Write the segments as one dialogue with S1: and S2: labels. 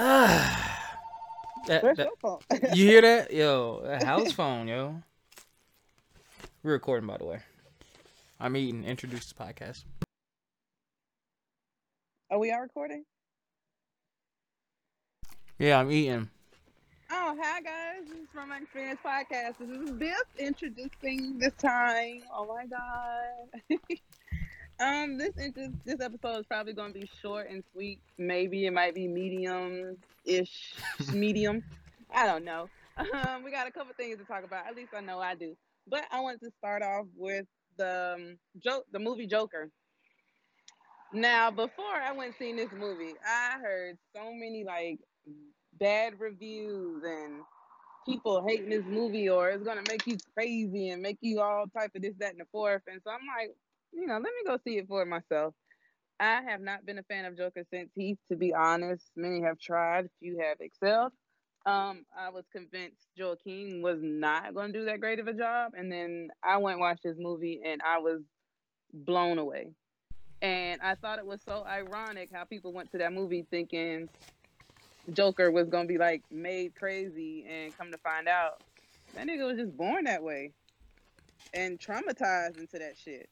S1: Ah. That,
S2: Where's
S1: that-
S2: phone?
S1: you hear that? Yo, a house phone, yo. We're recording, by the way. I'm eating. Introduce this podcast.
S2: Are we all recording?
S1: Yeah, I'm eating.
S2: Oh, hi guys. This is from my experience podcast. This is Biff introducing this time. Oh my god. um, this this episode is probably going to be short and sweet. Maybe it might be medium ish, medium. I don't know. Um, we got a couple things to talk about. At least I know I do. But I wanted to start off with the um, joke, the movie Joker. Now, before I went and seen this movie, I heard so many like bad reviews and people hating this movie or it's gonna make you crazy and make you all type of this, that, and the fourth. And so I'm like, you know, let me go see it for myself. I have not been a fan of Joker since Heath, to be honest. Many have tried, few have excelled. Um, I was convinced Joaquin was not gonna do that great of a job, and then I went and watched this movie and I was blown away. And I thought it was so ironic how people went to that movie thinking Joker was gonna be like made crazy, and come to find out, that nigga was just born that way and traumatized into that shit,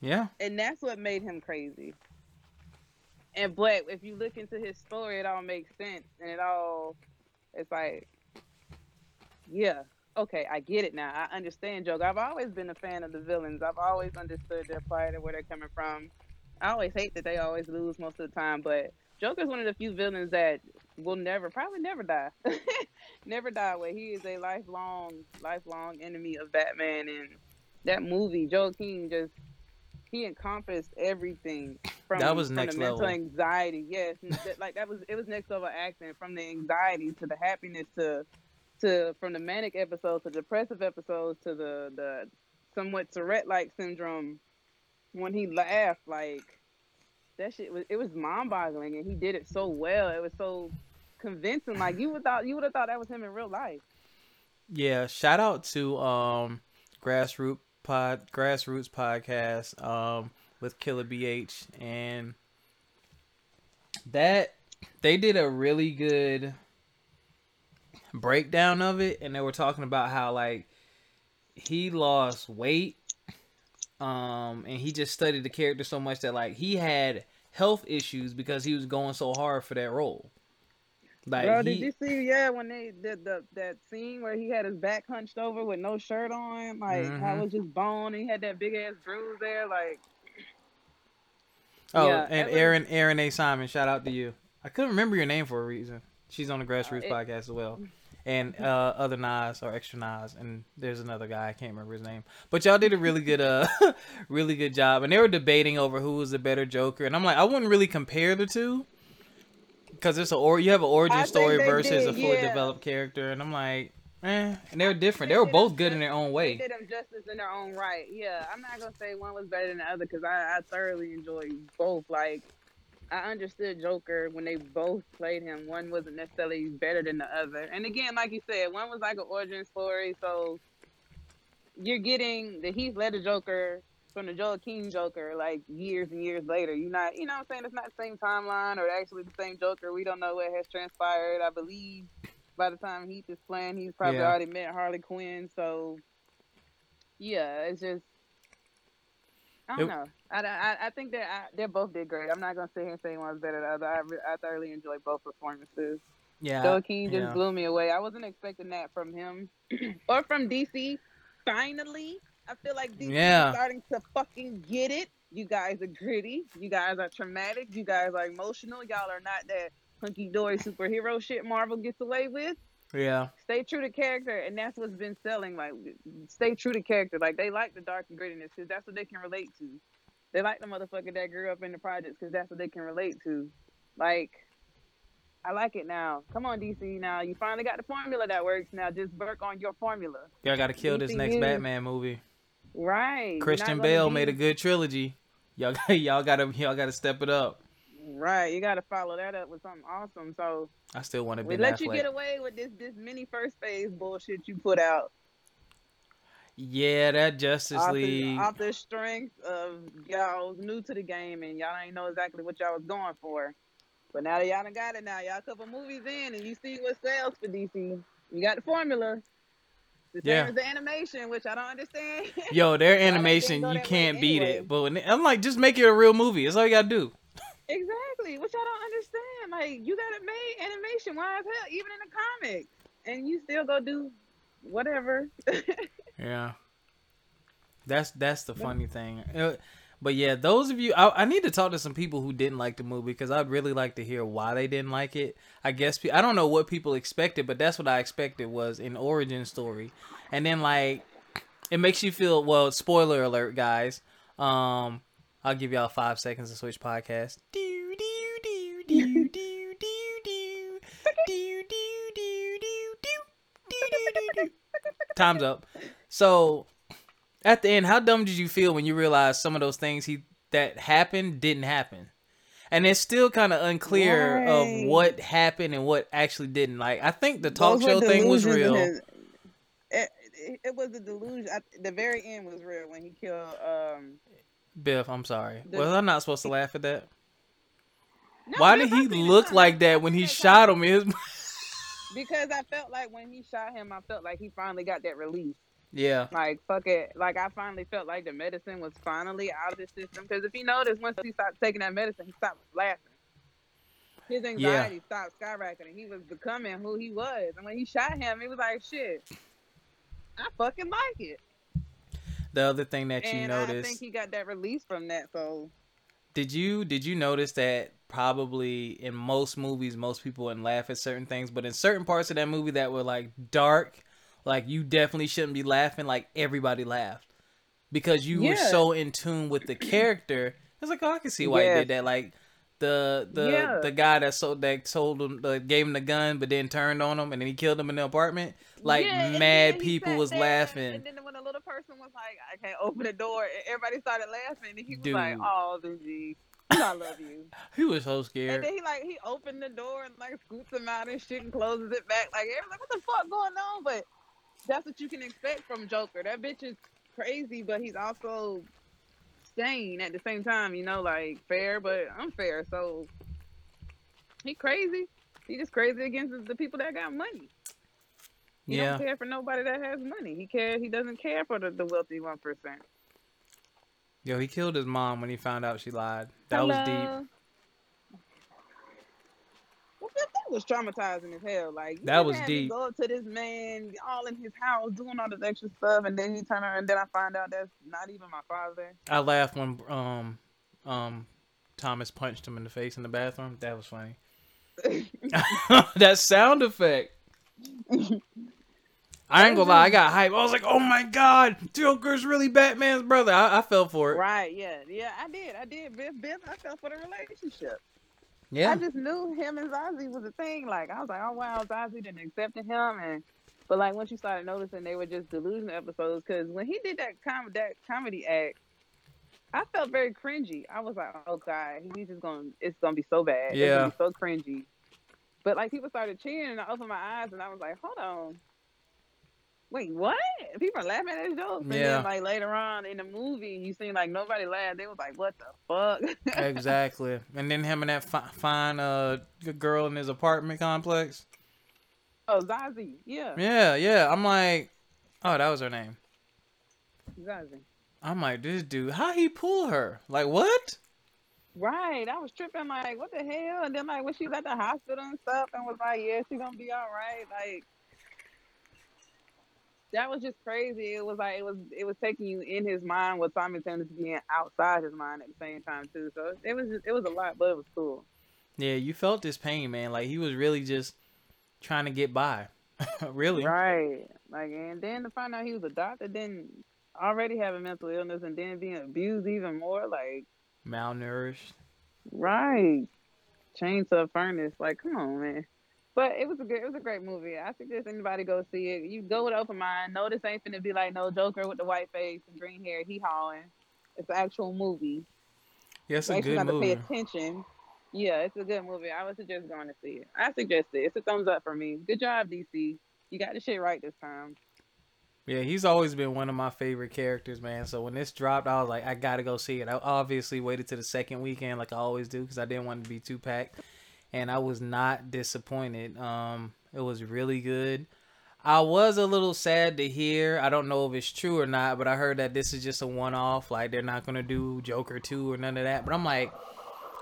S1: Yeah.
S2: and that's what made him crazy. And but if you look into his story, it all makes sense, and it all, it's like, yeah, okay, I get it now. I understand Joker. I've always been a fan of the villains. I've always understood their plight and where they're coming from. I always hate that they always lose most of the time, but Joker's one of the few villains that will never, probably never die, never die. Where he is a lifelong, lifelong enemy of Batman, and that movie, Joaquin just he encompassed everything from
S1: That was
S2: from
S1: next
S2: the mental
S1: level.
S2: anxiety. Yes, that- like that was it was next level acting from the anxiety to the happiness to to from the manic episodes to depressive episodes to the the somewhat Tourette like syndrome when he laughed like that shit was it was mind boggling and he did it so well. It was so convincing. Like you would thought you would have thought that was him in real life.
S1: Yeah. Shout out to um grassroots pod grassroots podcast um with Killer BH and that they did a really good breakdown of it and they were talking about how like he lost weight um and he just studied the character so much that like he had health issues because he was going so hard for that role like
S2: Bro,
S1: he,
S2: did you see? Yeah, when they did the that scene where he had his back hunched over with no shirt on, like how
S1: Mhm.
S2: it was just bone. And he had that big ass bruise there, like.
S1: Oh,
S2: Yeah,
S1: and Aaron Aaron A. Simon, shout out to you. I couldn't remember your name for a reason. She's on the Grassroots
S2: it-
S1: podcast as well. And uh, other Nas or extra Nas, and there's another guy I can't remember his name. But y'all did a really good, uh, really good job. And they were debating over who was the better Joker, and I'm like, I wouldn't really compare the two because it's a or you have an origin
S2: I
S1: story
S2: they
S1: versus a fully
S2: yeah.
S1: developed character, and I'm like, eh, and they're different. They
S2: They
S1: were both good in their own
S2: They
S1: way.
S2: did them justice in their own right. Yeah, I'm not gonna say one was better than the other because I, I thoroughly enjoyed both. Like, I understood Joker when they both played him. One wasn't necessarily better than the other. And again, like you said, one was like an origin story. So you're getting the Heath Ledger Joker from the Joaquin Joker like years and years later. You're not, you know what I'm saying? It's not the same timeline or actually the same Joker. We don't know what has transpired. I believe by the time Heath is playing, he's probably
S1: Yeah.
S2: already met Harley Quinn. So yeah, it's just I don't
S1: It-
S2: know. I, I, I think that they both did great. I'm not gonna sit here and say one's better than the other. I, I thoroughly enjoyed both performances.
S1: Yeah,
S2: Joaquin just
S1: yeah.
S2: blew me away. I wasn't expecting that from him or from DC. Finally, I feel like DC
S1: Yeah.
S2: is starting to fucking get it. You guys are gritty. You guys are traumatic. You guys are emotional. Y'all are not that hunky dory superhero shit Marvel gets away with.
S1: yeah,
S2: Stay true to character, and that's what's been selling. Like, stay true to character. Like, they like the dark and grittiness because that's what they can relate to. They like the motherfucker that grew up in the projects because that's what they can relate to. Like, I like it now. Come on, DC. Now you finally got the formula that works. Now just work on your formula.
S1: y'all got to kill this next. Batman movie.
S2: Right.
S1: Christian Bale
S2: be-
S1: made a good trilogy. Y'all, y'all gotta, y'all gotta step it up.
S2: Right. You got to follow that up with something awesome. So
S1: I still want to be
S2: we let you get away with this this mini first phase bullshit you put out.
S1: Yeah, that Justice
S2: off the,
S1: League.
S2: off the strength of y'all was new to the game and y'all ain't know exactly what y'all was going for. But now that y'all done got it now, y'all a couple movies in and you see what sells for DC. You got the formula.
S1: Yeah.
S2: as the animation, which I don't understand.
S1: Yo, their animation you can't beat
S2: anyway.
S1: it. But when, I'm like, just make it a real movie. That's all you gotta do.
S2: exactly, which I don't understand. Like you got it made animation, why as hell, even in the comics, and you still go do whatever.
S1: Yeah. That's that's the funny thing. Uh, Uh, But yeah, those of you, I, I need to talk to some people who didn't like the movie because I'd really like to hear why they didn't like it. I guess I don't know what people expected, but that's what I expected was an origin story, and then like it makes you feel. Well, spoiler alert, guys. Um, I'll give y'all five seconds to switch podcast. Do do do do do do do do do do do do do do. Time's up. So at the end, how dumb did you feel when you realized some of those things he that happened didn't happen? And it's still kind of unclear
S2: Right.
S1: of what happened and what actually didn't. Like I think the talk
S2: Those
S1: show thing was real.
S2: his- It, it, it was a delusion. The very end was real when he killed. Um,
S1: Biff, I'm sorry.
S2: The-
S1: Was I not supposed to laugh at that?
S2: no,
S1: Why did he look like that when he shot him?
S2: Because I felt like when he shot him, I felt like he finally got that release.
S1: Yeah,
S2: Like fuck it. Like I finally felt like the medicine was finally out of the system. Because if you notice, once he stopped taking that medicine, he stopped laughing. His anxiety stopped skyrocketing. He was becoming who he was. And when he shot him, it was like shit. I fucking like it.
S1: the other thing that you
S2: noticed. I think he got that release from that. So
S1: Did you did you notice that probably in most movies most people wouldn't laugh at certain things, but in certain parts of that movie that were like dark, like you definitely shouldn't be laughing, like everybody laughed. Because you were so in tune with the character. It's like, oh, I can see why
S2: Yeah.
S1: he did that. Like the the
S2: Yeah.
S1: the guy that sold that sold him uh, gave him the gun but then turned on him and then he killed him in the apartment. Like
S2: Yeah,
S1: mad people was
S2: there,
S1: laughing.
S2: And then when the little person was like, I can't open the door, and everybody started laughing. And he was
S1: Dude.
S2: like, Oh, dude, G, I love you.
S1: He was so scared.
S2: And then he like he opened the door and like scoots him out and shit and closes it back. Like everyone's like, what the fuck going on? But that's what you can expect from Joker. That bitch is crazy, but he's also sane at the same time. You know, like fair but unfair. So he crazy. He just crazy against the people that got money. He
S1: Yeah.
S2: don't care for nobody that has money. He care. He doesn't care for the, the wealthy one percent.
S1: Yo, he killed his mom when he found out she lied. That was deep.
S2: Well, that, that was traumatizing as hell. Like
S1: That was deep.
S2: Go up to this man, all in his house, doing all this extra stuff, and then he turn around, and then I find out that's not even my father.
S1: I laughed when um um Thomas punched him in the face in the bathroom. That was funny. that sound effect. I ain't gonna lie, I got hype. I was like, "Oh my god, Joker's really Batman's brother." I, I fell for it.
S2: right? Yeah, yeah. I did. I did. Biff, Biff. I fell for the relationship.
S1: Yeah,
S2: I just knew him and Zazie was a thing. Like I was like, oh wow, Zazie didn't accepted him, and but like once you started noticing, they were just delusional episodes. Because when he did that com that comedy act, I felt very cringy. I was like, oh god, he's just gonna, it's gonna be so bad. It's
S1: Yeah.
S2: so cringy. But like people started cheering, and I opened my eyes, and I was like, hold on. Wait, what? People are laughing at his jokes. And then, like, later on in the movie, you seen, like, nobody laughed. They was like, what the fuck?
S1: exactly. And then him and that fi- fine uh girl in his apartment complex.
S2: oh, Zazie. Yeah.
S1: Yeah, yeah. I'm like, oh, that was her name.
S2: Zazie.
S1: I'm like, this dude, how he pull her? Like what?
S2: Right. I was tripping like, what the hell? And then like when she was at the hospital and stuff and was like, Yeah, she gonna be all right. Like that was just crazy. It was like it was it was taking you in his mind while simultaneously being outside his mind at the same time too. So it was just, it was a lot, but it was cool.
S1: Yeah, you felt this pain, man. Like he was really just trying to get by. really.
S2: Right. Like and then to find out he was a doctor, then already having mental illness and then being abused even more, like
S1: Malnourished.
S2: Right. Chain to a furnace. Like, come on, man. But it was a good, it was a great movie. I suggest anybody go see it. You go with an open mind. No, this ain't finna be like no Joker with the white face and green hair. He hauling. It's an actual movie.
S1: Yeah, it's a good
S2: to pay attention. Yeah, it's a good movie. I would suggest going to see it. I suggest it. It's a thumbs up for me. Good job, DC. You got the shit right this time.
S1: Yeah, he's always been one of my favorite characters, man. So when this dropped, I was like, I gotta go see it. I obviously waited to the second weekend, like I always do, because I didn't want to be too packed. And I was not disappointed. Um, it was really good. I was a little sad to hear. I don't know if it's true or not, but I heard that this is just a one off. Like they're not gonna do Joker two or none of that. But I'm like,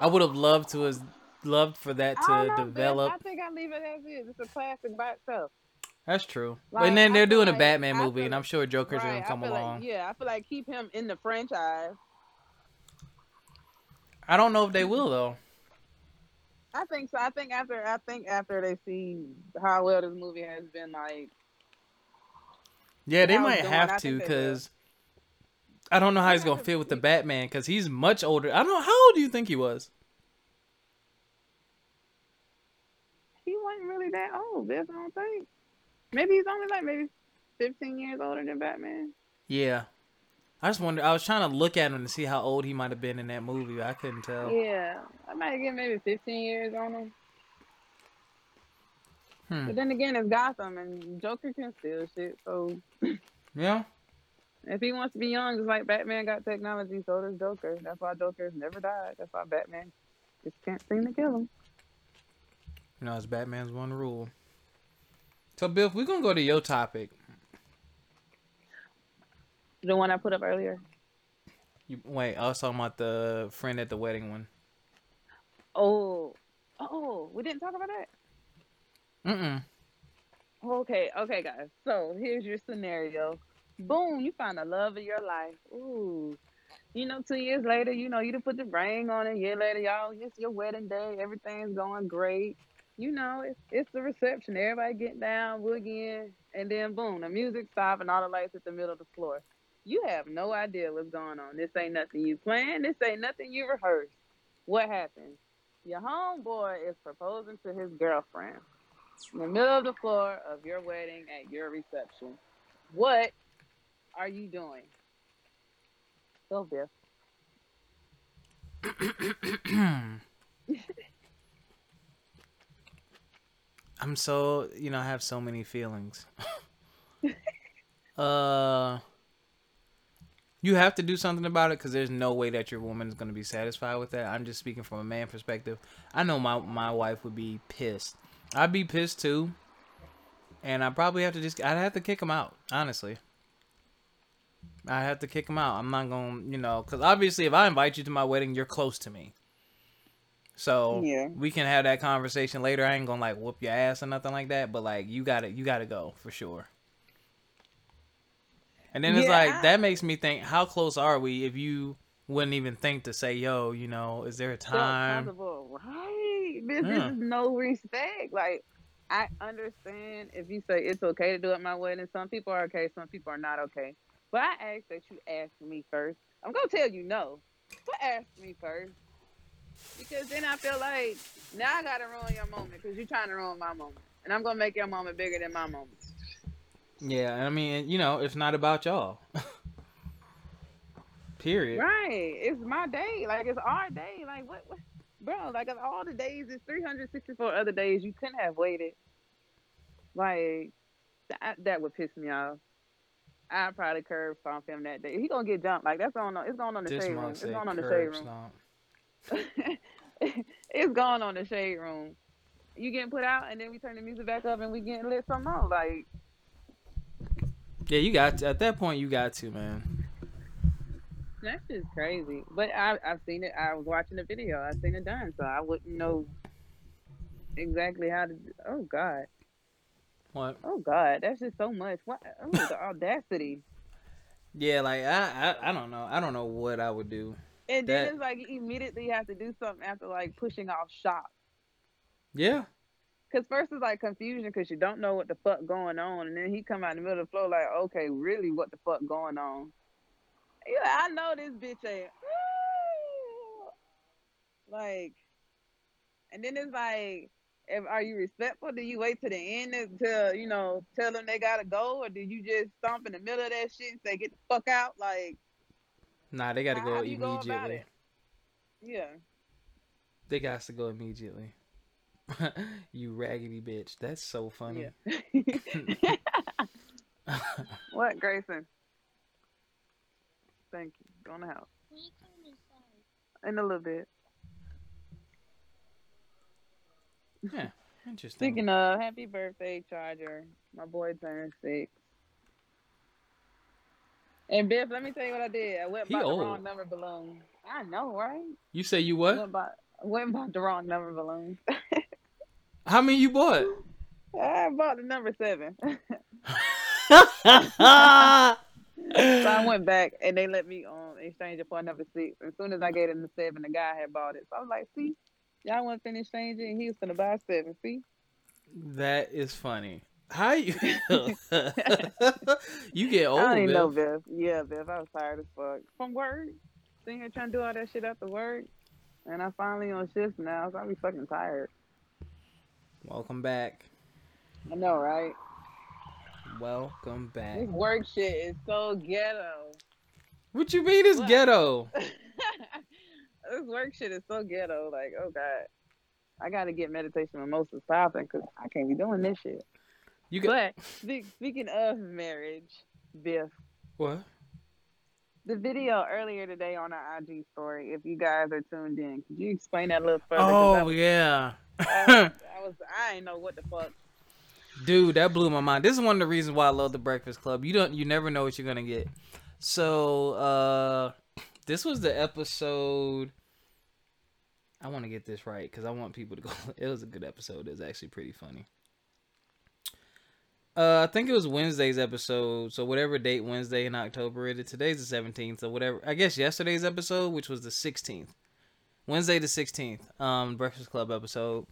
S1: I would have loved to have loved for that to
S2: know,
S1: develop.
S2: I think I leave it as is. It's a classic by itself.
S1: That's true.
S2: Like,
S1: and then they're doing a Batman movie,
S2: feel
S1: and I'm sure Joker's
S2: Right,
S1: gonna come along.
S2: Like, yeah, I feel like keep him in the franchise.
S1: I don't know if they will though.
S2: I think so. I think after I think after they see how well this movie has been, like
S1: Yeah, they might
S2: doing,
S1: have to
S2: think they will.
S1: because I don't know how he's gonna fit with the Batman because he's much older. I don't know how old do you think he was?
S2: he wasn't really that old. Biff, I don't think. Maybe he's only like maybe fifteen years older than Batman.
S1: Yeah, I just wonder. I was trying to look at him to see how old he might have been in that movie. I couldn't tell.
S2: Yeah, I might get maybe fifteen years on him.
S1: Hmm.
S2: But then again, it's Gotham, and Joker can steal shit. So
S1: Yeah,
S2: if he wants to be young, just like Batman got technology, so does Joker. That's why Joker's never died. That's why Batman just can't seem to kill him.
S1: you know, it's Batman's one rule. So, Bill, we're gonna go to your topic.
S2: The one I put up earlier.
S1: You wait. I was talking about the friend at the wedding one.
S2: Oh, oh, we didn't talk about that.
S1: Mm-mm.
S2: Okay, okay, guys. So here's your scenario. Boom, you find the love of your life. Ooh. You know, two years later, you know, you done put the ring on it. A year later, y'all, it's your wedding day. Everything's going great. You know, it's it's the reception. Everybody getting down, boogieing, and then boom, the music stops and all the lights at the middle of the floor. You have no idea what's going on. This ain't nothing you planned. This ain't nothing you rehearsed. What happened? Your homeboy is proposing to his girlfriend in the middle of the floor of your wedding at your reception. What are you doing? Go, Biff.
S1: I'm so you know I have so many feelings. uh, you have to do something about it because there's no way that your woman is gonna be satisfied with that. I'm just speaking from a man perspective. I know my my wife would be pissed. I'd be pissed too, and I probably have to just I'd have to kick him out. Honestly, I have to kick him out. I'm not gonna you know because obviously if I invite you to my wedding, you're close to me. So
S2: Yeah.
S1: we can have that conversation later. I ain't gonna like whoop your ass or nothing like that, but like you gotta you gotta go for sure. And then it's
S2: Yeah,
S1: like
S2: I-
S1: that makes me think, how close are we if you wouldn't even think to say, yo, you know, is there a time?
S2: possible, right? This,
S1: Yeah.
S2: is no respect. Like, I understand if you say it's okay to do it my wedding. Some people are okay, some people are not okay. But I ask that you ask me first. I'm gonna tell you no, but ask me first. Because then I feel like now I gotta ruin your moment because you're trying to ruin my moment, and I'm gonna make your moment bigger than my moment.
S1: Yeah, I mean, you know, it's not about y'all. Period.
S2: Right. It's my day. Like it's our day. Like what, what bro, like of all the days, it's three hundred sixty four other days you couldn't have waited. Like that that would piss me off. I'd probably curb stomp him that day. He gonna get jumped. Like that's going on it's going on the
S1: This
S2: shade room. It's going on the shade room. it's going on the shade room. You getting put out and then we turn the music back up and we getting lit some more. Like
S1: Yeah, you got to, at that point you got to, man.
S2: That's just crazy. But I I've seen it. I was watching the video. I've seen it done, so I wouldn't know exactly how to. Oh God.
S1: What?
S2: Oh God. That's just so much. What? Oh, the audacity.
S1: Yeah, like I, I I don't know. I don't know what I would do.
S2: And then
S1: That-
S2: it's like you immediately have to do something after like pushing off shock.
S1: Yeah.
S2: Cause first it's like confusion because you don't know what the fuck going on, and then he come out in the middle of the floor like, okay, really, what the fuck going on? Yeah, I know this bitch ain't. Like, and then it's like, if are you respectful? Do you wait to the end until you know tell them they gotta go, or do you just stomp in the middle of that shit and say get the fuck out? Like,
S1: Nah, they got to
S2: how
S1: go
S2: you go
S1: immediately.
S2: Yeah.
S1: They got to go immediately. you raggedy bitch. That's so funny.
S2: Yeah. what, Grayson? Thank you. Go in the house. In a little bit.
S1: Yeah, interesting.
S2: Speaking of, happy birthday, Charger. My boy turned six. And Biff, let me tell you what I did. I went
S1: He
S2: by the wrong number balloon. I know, right?
S1: You say you
S2: I
S1: what?
S2: went by went by the wrong number balloon.
S1: How many you bought?
S2: I bought the number seven. So I went back and they let me um exchange it for a number six. As soon as I gave them the seven, the guy had bought it. So I was like, see, y'all want to finish exchanging? And he was gonna buy seven. See,
S1: That is funny. How you? you get
S2: I
S1: old,
S2: don't even know,
S1: Biff.
S2: Biff. Yeah, Biff, I was tired as fuck from work. Sitting here trying to do all that shit after work, and I finally on shift now, so I be fucking tired.
S1: Welcome back.
S2: I know, right?
S1: Welcome back.
S2: This work shit is so ghetto.
S1: What you mean
S2: What?
S1: ghetto?
S2: this work shit is so ghetto. Like, oh god, I gotta get meditation mimosas popping because I can't be doing this shit.
S1: You got
S2: But speak, speaking of marriage, Biff,
S1: what?
S2: the video earlier today on our IG story. If you guys are tuned in, could you explain that a little further?
S1: Oh yeah,
S2: I, I was, I ain't know what the fuck.
S1: dude, that blew my mind. This is one of the reasons why I love the Breakfast Club. You don't, you never know what you're gonna get. So, uh, this was the episode. I want to get this right because I want people to go. It was a good episode. It was actually pretty funny. Uh, I think it was Wednesday's episode. So whatever date Wednesday in October it is. Today's the seventeenth. So whatever. I guess yesterday's episode, which was the sixteenth. Wednesday the sixteenth. Um, Breakfast Club episode.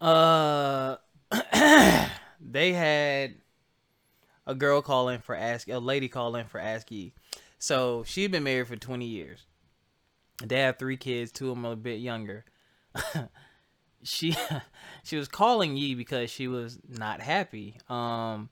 S1: Uh, they had a girl call in for ask a lady call in for ask So she'd been married for twenty years. They have three kids. Two of them are a bit younger. she she was calling Yee because she was not happy. Um,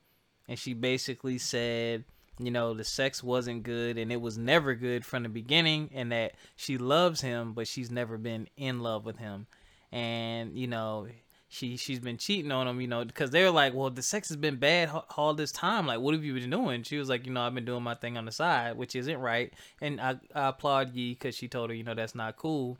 S1: and she basically said, you know, the sex wasn't good and it was never good from the beginning, and that she loves him, but she's never been in love with him, and you know. She she's been cheating on him, you know, because they're like, well, the sex has been bad all this time. Like, what have you been doing? She was like, you know, I've been doing my thing on the side, which isn't right. And I, I applaud Yee because she told her, you know, that's not cool.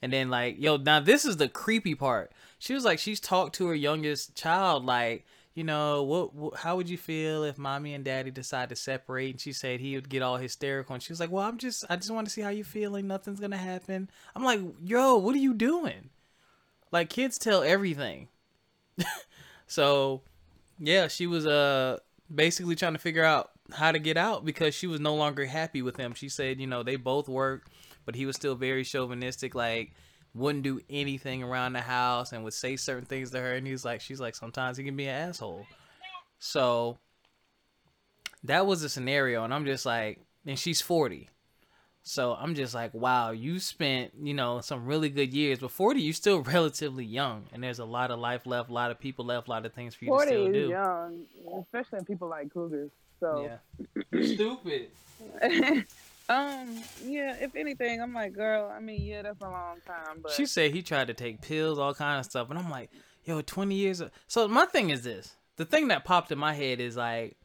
S1: And then like, yo, now this is the creepy part. She was like, she's talked to her youngest child, like, you know, what, what, how would you feel if mommy and daddy decide to separate? And she said he would get all hysterical. And she was like, well, I'm just, I just want to see how you're feeling. Nothing's gonna happen. I'm like, yo, what are you doing? Like, kids tell everything. so, yeah, she was uh basically trying to figure out how to get out because she was no longer happy with him. She said, you know, they both worked, but he was still very chauvinistic, like wouldn't do anything around the house and would say certain things to her and he's like she's like sometimes he can be an asshole. So that was the scenario and I'm just like and she's 40. So I'm just like, wow, you spent, you know, some really good years, but 40, you're still relatively young, and there's a lot of life left, a lot of people left, a lot of things for you to
S2: Forty
S1: still
S2: is
S1: do.
S2: young, especially in people like cougars. So.
S1: Yeah. Stupid.
S2: um, yeah, if anything, I'm like, girl, I mean, yeah, that's a long time, but
S1: She said he tried to take pills, all kind of stuff, and I'm like, yo, 20 years. Of... So my thing is this: the thing that popped in my head is like,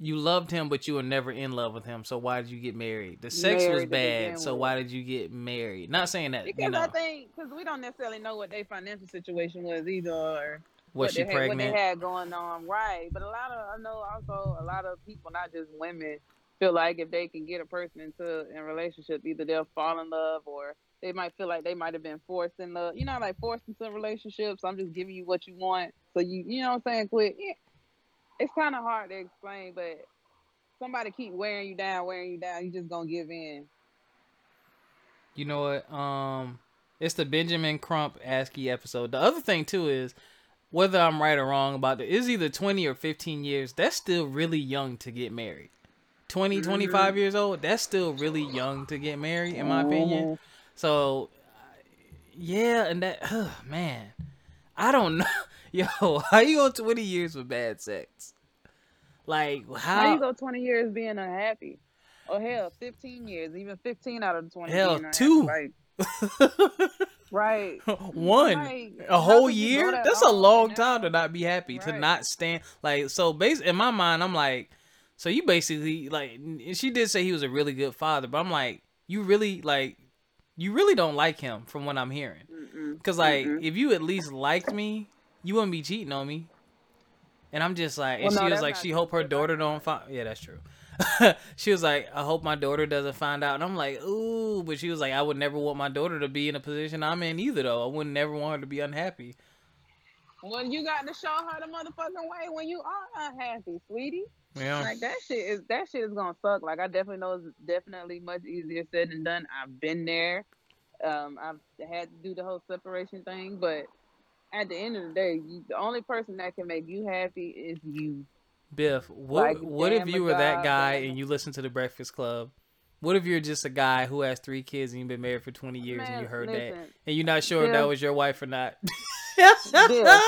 S1: you loved him, but you were never in love with him. So why did you get married? The sex
S2: Married
S1: was bad, so why did you get married? Not saying that
S2: because
S1: you know
S2: I think because we don't necessarily know what their financial situation was either, or
S1: was
S2: what
S1: she
S2: they had, what they had going on, right? But a lot of I know also a lot of people, not just women, feel like if they can get a person into a relationship, either they'll fall in love or they might feel like they might have been forced in love. You know, like forced into relationships. I'm just giving you what you want, so you you know what I'm saying? Yeah. it's kind of hard to explain, but somebody keep wearing you down, wearing you down, you just gonna give in.
S1: You know what? Um, it's the Benjamin Crump ASCII episode. The other thing too is whether I'm right or wrong about it is either 20 or 15 years. That's still really young to get married. 20, mm-hmm. 25 years old. That's still really young to get married, in my opinion. Oh. So, yeah, and that oh, man, I don't know, yo, how you go 20 years with bad sex? Like
S2: How
S1: how?
S2: you go 20 years being unhappy? Oh hell, 15 years, even 15 out of 20.
S1: Hell, two.
S2: Like, right.
S1: One.
S2: Like,
S1: a whole
S2: could you go
S1: year
S2: that
S1: that's a
S2: long
S1: time to not be happy to not stand like so basically in my mind i'm like so you basically like and she did say he was a really good father but i'm like you really like you really don't like him from what I'm hearing.
S2: Mm-mm.
S1: Cause like
S2: Mm-mm.
S1: if you at least liked me, you wouldn't be cheating on me. And I'm just like, and
S2: Well, no,
S1: she was like, she hope her daughter don't find. Yeah, that's true. she was like, I hope my daughter doesn't find out. And I'm like, ooh, but she was like, I would never want my daughter to be in a position I'm in either, though. I wouldn't never want her to be unhappy.
S2: Well, you got to show her the motherfucking way when you are unhappy, sweetie.
S1: Yeah.
S2: Like that shit is that shit is gonna suck. Like I definitely know it's definitely much easier said than done. I've been there. Um, I've had to do the whole separation thing, but at the end of the day, you, the only person that can make you happy is you.
S1: Biff, what
S2: Like,
S1: what if you were that guy and you listen to the Breakfast Club? What if you're just a guy who has three kids and you've been married for 20 years and you heard that and you're not sure if that was your wife or not?
S2: Biff,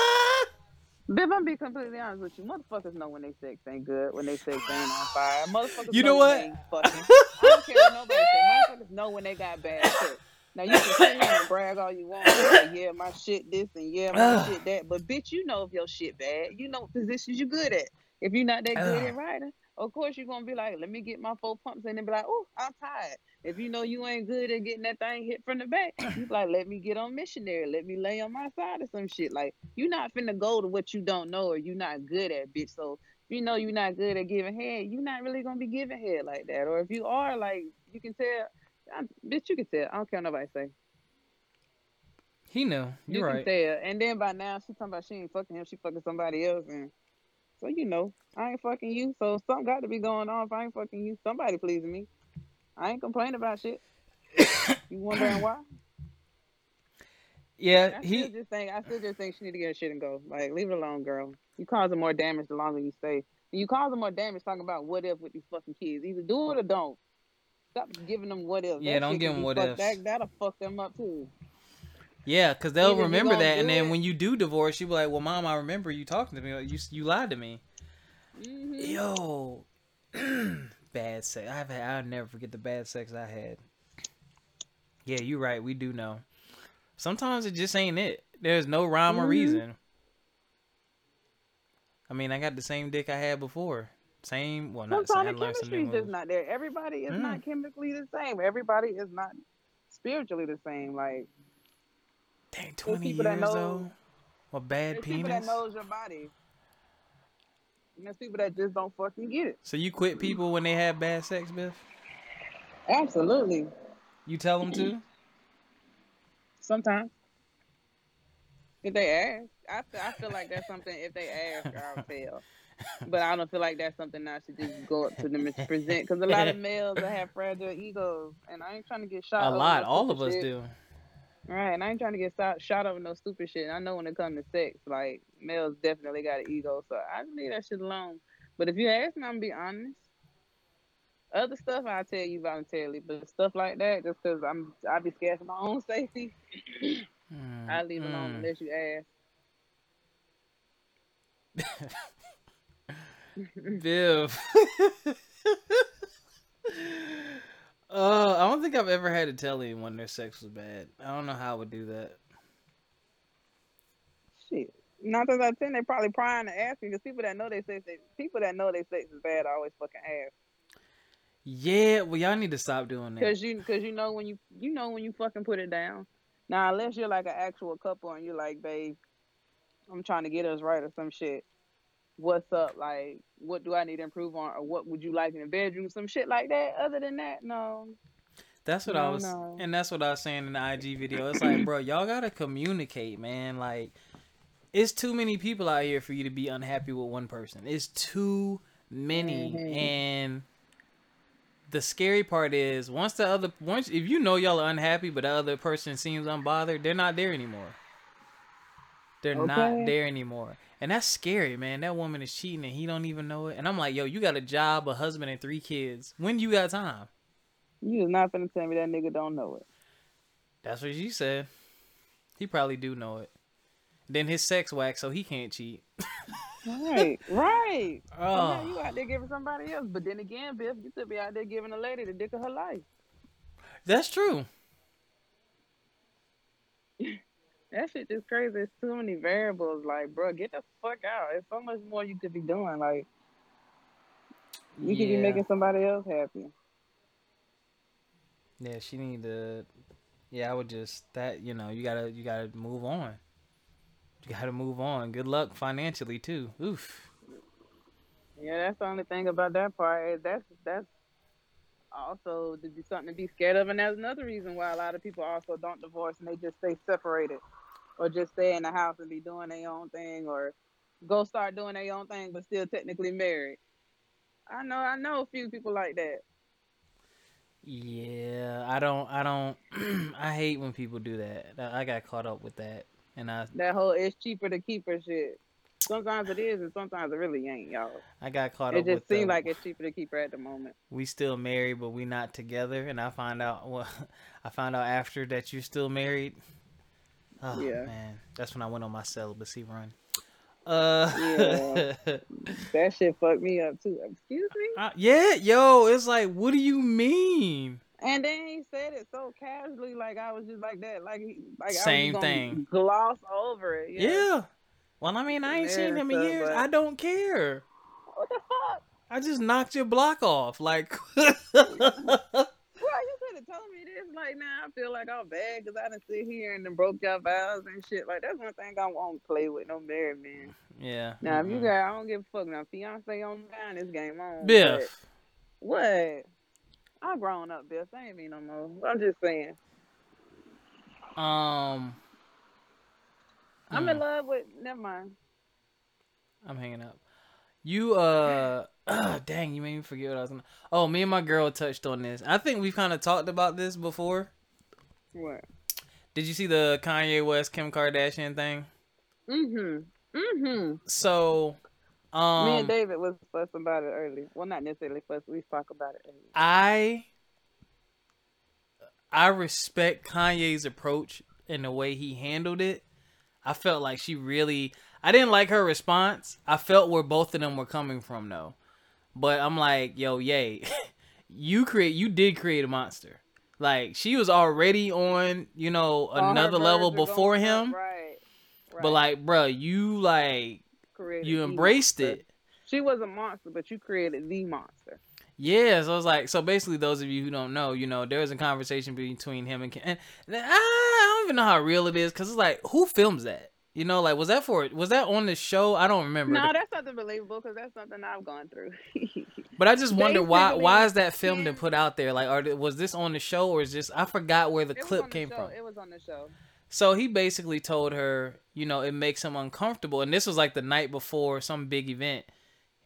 S2: I'm be completely honest with you. Motherfuckers know when they sex ain't good, when they sex ain't on fire. Motherfuckers
S1: You
S2: know,
S1: know
S2: when
S1: what?
S2: they ain't fucking. I don't care what nobody say. Motherfuckers know when they got bad sex. Now you can sit here and brag all you want. Like, yeah, my shit this and yeah, my shit that. But bitch, you know if your shit bad. You know what positions you good at. If you're not that good at riding, of course you're gonna be like, let me get my four pumps in and be like, oh, I'm tired. If you know you ain't good at getting that thing hit from the back, you like, let me get on missionary. Let me lay on my side or some shit. Like you're not finna go to what you don't know or you're not good at, bitch. So if you know you're not good at giving head, you're not really gonna be giving head like that. Or if you are, like you can tell, I'm, bitch, you can tell. I don't care what nobody say.
S1: he knew.
S2: You
S1: You're
S2: can
S1: right.
S2: tell. And then by now she talking about she ain't fucking him, she fucking somebody else, and so you know I ain't fucking you. So something got to be going on. If I ain't fucking you, somebody pleasing me. I ain't complaining about shit. you wondering why?
S1: Yeah,
S2: I
S1: he
S2: still just think I still just think she need to get her shit and go. Like leave it alone, girl. You causing more damage the longer you stay. You causing more damage talking about what if with these fucking kids. Either do it or don't. Stop giving them what if.
S1: Yeah,
S2: That
S1: don't give them what if.
S2: That, that'll fuck them up too.
S1: Yeah, because they'll
S2: Either
S1: remember that, and then
S2: it-
S1: when you do divorce, you be like, "Well, mom, I remember you talking to me. Like, You you lied to me."
S2: Mhm.
S1: Yo, bad sex. I've had. I'll never forget the bad sex I had. Yeah, you're right. We do know. Sometimes it just ain't it. There's no rhyme or
S2: Mhm.
S1: reason. I mean, I got the same dick I had before. Same. Well, not same.
S2: Sometimes the
S1: new
S2: chemistry's just not there. Everybody is
S1: Mm.
S2: not chemically the same. Everybody is not spiritually the same. Like
S1: Dang, twenty years
S2: know-
S1: though. A bad
S2: there's people that
S1: penis.
S2: knows your body. There's people that just don't fucking get it.
S1: So you quit people when they have bad sex, Biff?
S2: Absolutely.
S1: You tell them to?
S2: Sometimes. If they ask. I feel, I feel like that's something if they ask, I'll tell. But I don't feel like that's something I should just go up to them and present because a lot of males that have fragile egos, and I ain't trying to get shot.
S1: A lot. All of us
S2: shit.
S1: do.
S2: Right, and I ain't trying to get shot, shot over no stupid shit. I know when it comes to sex, like males definitely got an ego, so I just leave that shit alone. But if you ask me, I'm gonna be honest. Other stuff I'll tell you voluntarily, but stuff like that, just because I'm I be scared for my own safety,
S1: Mm,
S2: I leave it alone
S1: mm.
S2: unless you ask.
S1: Biff. uh, I don't think I've ever had to tell anyone their sex was bad. I don't know how I would do that.
S2: Shit, nine times out of ten, they probably prying to ask me because people that know they sex, they, people that know they sex is bad I always fucking ask.
S1: Yeah, well, y'all need to stop doing that.
S2: Cause you, cause you know when you, you know when you fucking put it down. Now, unless you're like an actual couple and you're like, babe, I'm trying to get us right or some shit. What's up? Like, what do I need to improve on, or what would you like in the bedroom? Some shit like that. Other than that, no.
S1: That's what I was,
S2: no.
S1: and that's what I was saying in the IG video. It's like, bro, y'all gotta communicate, man. Like, it's too many people out here for you to be unhappy with one person. It's too many,
S2: Mhm.
S1: and the scary part is once the other once if you know y'all are unhappy, but the other person seems unbothered, they're not there anymore. They're not there anymore. And that's scary, man. That woman is cheating and he don't even know it. And I'm like, yo, you got a job, a husband, and three kids. When you got time?
S2: You is not finna tell me that nigga don't know it.
S1: That's what she said. He probably do know it. Then his sex wax, so he can't cheat.
S2: Right, right.
S1: Oh,
S2: you out there ah. giving somebody else, but then again, Biff, you could be out there giving a lady the dick of her life.
S1: that's true.
S2: That shit just crazy. It's too many variables. Like, bro, get the fuck out. There's so much more you could be doing. Like, you could be making somebody else happy.
S1: Yeah, she need to yeah, I would just that you know you gotta you gotta move on. You gotta move on. Good luck financially too. Oof.
S2: Yeah, that's the only thing about that part. Is that's that's also to be something to be scared of, and that's another reason why a lot of people also don't divorce and they just stay separated, or just stay in the house and be doing their own thing, or go start doing their own thing but still technically married. I know, I know a few people like that.
S1: Yeah, I don't, I don't, I hate when people do that. I got caught up with that, and I
S2: That whole it's cheaper to keep her shit. Sometimes it is, and sometimes it really ain't, y'all.
S1: I got caught
S2: It
S1: up
S2: It
S1: just
S2: seemed
S1: the,
S2: like it's cheaper to keep her at the moment.
S1: we still married, but we not together, and I find out well, I found out after that you're still married. Oh
S2: Yeah.
S1: man, that's when I went on my celibacy run. Uh,
S2: Yeah. That shit fucked me up too. Excuse me.
S1: Uh, yeah, yo, it's like, what do you mean?
S2: And then he said it so casually, like I was just like that, like like
S1: Same
S2: I was
S1: thing.
S2: Gloss over it.
S1: Yeah.
S2: Yeah.
S1: Well, I mean, I ain't seen him in years.
S2: but-
S1: I don't care.
S2: What the fuck?
S1: I just knocked your block off. Like,
S2: Well, you could have told me this. Like now, I feel like I'm bad because I didn't sit here and then broke your vows and shit. Like that's one thing I won't play with no married man.
S1: yeah.
S2: Now, if you
S1: mm-mm.
S2: got, I don't give a fuck. Now, fiance on down, this game on.
S1: Biff.
S2: What? I grown up, Biff. I ain't me no more. I'm just saying.
S1: Um,
S2: I'm
S1: hmm,
S2: in love with. Never mind.
S1: I'm hanging up. You uh, dang, you made me forget what I was gonna. Oh, me and my girl touched on this. I think we've kind of talked about this before.
S2: What?
S1: Did you see the Kanye West Kim Kardashian thing?
S2: Mm-hmm. Mm-hmm.
S1: So, um,
S2: Me and David was fussing about it early. Well, not necessarily fuss. We talk about it earlier.
S1: I I respect Kanye's approach and the way he handled it. I felt like she really I didn't like her response. I felt where both of them were coming from though. But I'm like, yo, yay. you create you did create a monster. Like she was already on, you know,
S2: All
S1: another level before
S2: up,
S1: him.
S2: Right. right.
S1: But like, bruh, you like
S2: Created
S1: you embraced it.
S2: She was a monster, but you created the monster.
S1: Yeah, so it's like so basically those of you who don't know, you know, there was a conversation between him and Kim, and, I, I don't even know how real it is because it's like who films that? You know, like was that for was that on the show? I don't remember.
S2: No, that's something believable because that's something I've gone through.
S1: but I just wonder why why is that filmed and put out there? Like, are was this on the show or is this? I forgot where the
S2: It
S1: clip
S2: the
S1: came
S2: show.
S1: from?
S2: It was on the show.
S1: So he basically told her, you know, it makes him uncomfortable. And this was like the night before some big event.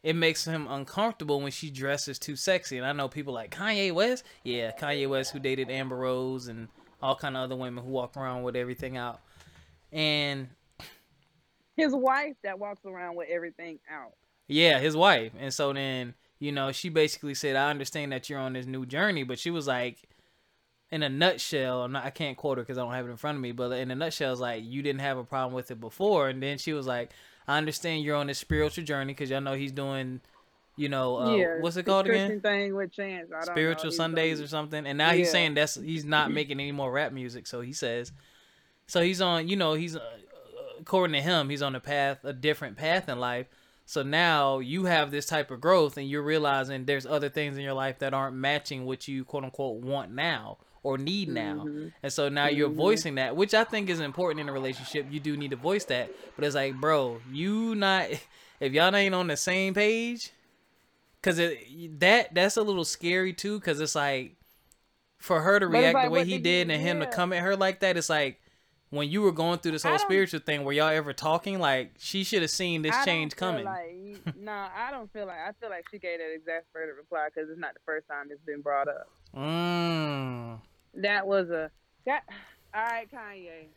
S1: It makes him uncomfortable when she dresses too sexy. And I know people like Kanye West. Yeah, Kanye West who dated Amber Rose and all kind of other women who walk around with everything out. And
S2: His wife that walks around with everything out.
S1: yeah, his wife. And so then, you know, she basically said, I understand that you're on this new journey, but she was like, in a nutshell, not, I can't quote her because I don't have it in front of me, but in a nutshell, it's like, you didn't have a problem with it before. And then she was like, I understand you're on this spiritual journey because y'all know he's doing, you know, uh,
S2: yeah.
S1: what's it called again?
S2: thing with Chance. I don't.
S1: Spiritual Sundays
S2: on-
S1: or something. And now he's saying that's, he's not making any more rap music. So he says, so he's on, you know, he's, uh, according to him, he's on a path, a different path in life. So now you have this type of growth and you're realizing there's other things in your life that aren't matching what you quote unquote want now or need now.
S2: Mhm.
S1: And so now you're
S2: Mhm.
S1: voicing that, which I think is important in a relationship. You do need to voice that. But it's like, bro, you not if y'all ain't on the same page, cuz that that's a little scary too cuz it's like for her to
S2: But
S1: react
S2: like,
S1: the way he
S2: did you-
S1: and him to come at her like that, it's like when you were going through this whole spiritual thing, were y'all ever talking? Like she should have seen this
S2: I
S1: change coming.
S2: Like, no, I don't feel like. I feel like she gave that exasperated reply because it's not the first time it's been brought up.
S1: Mm.
S2: That was a that. All right, Kanye.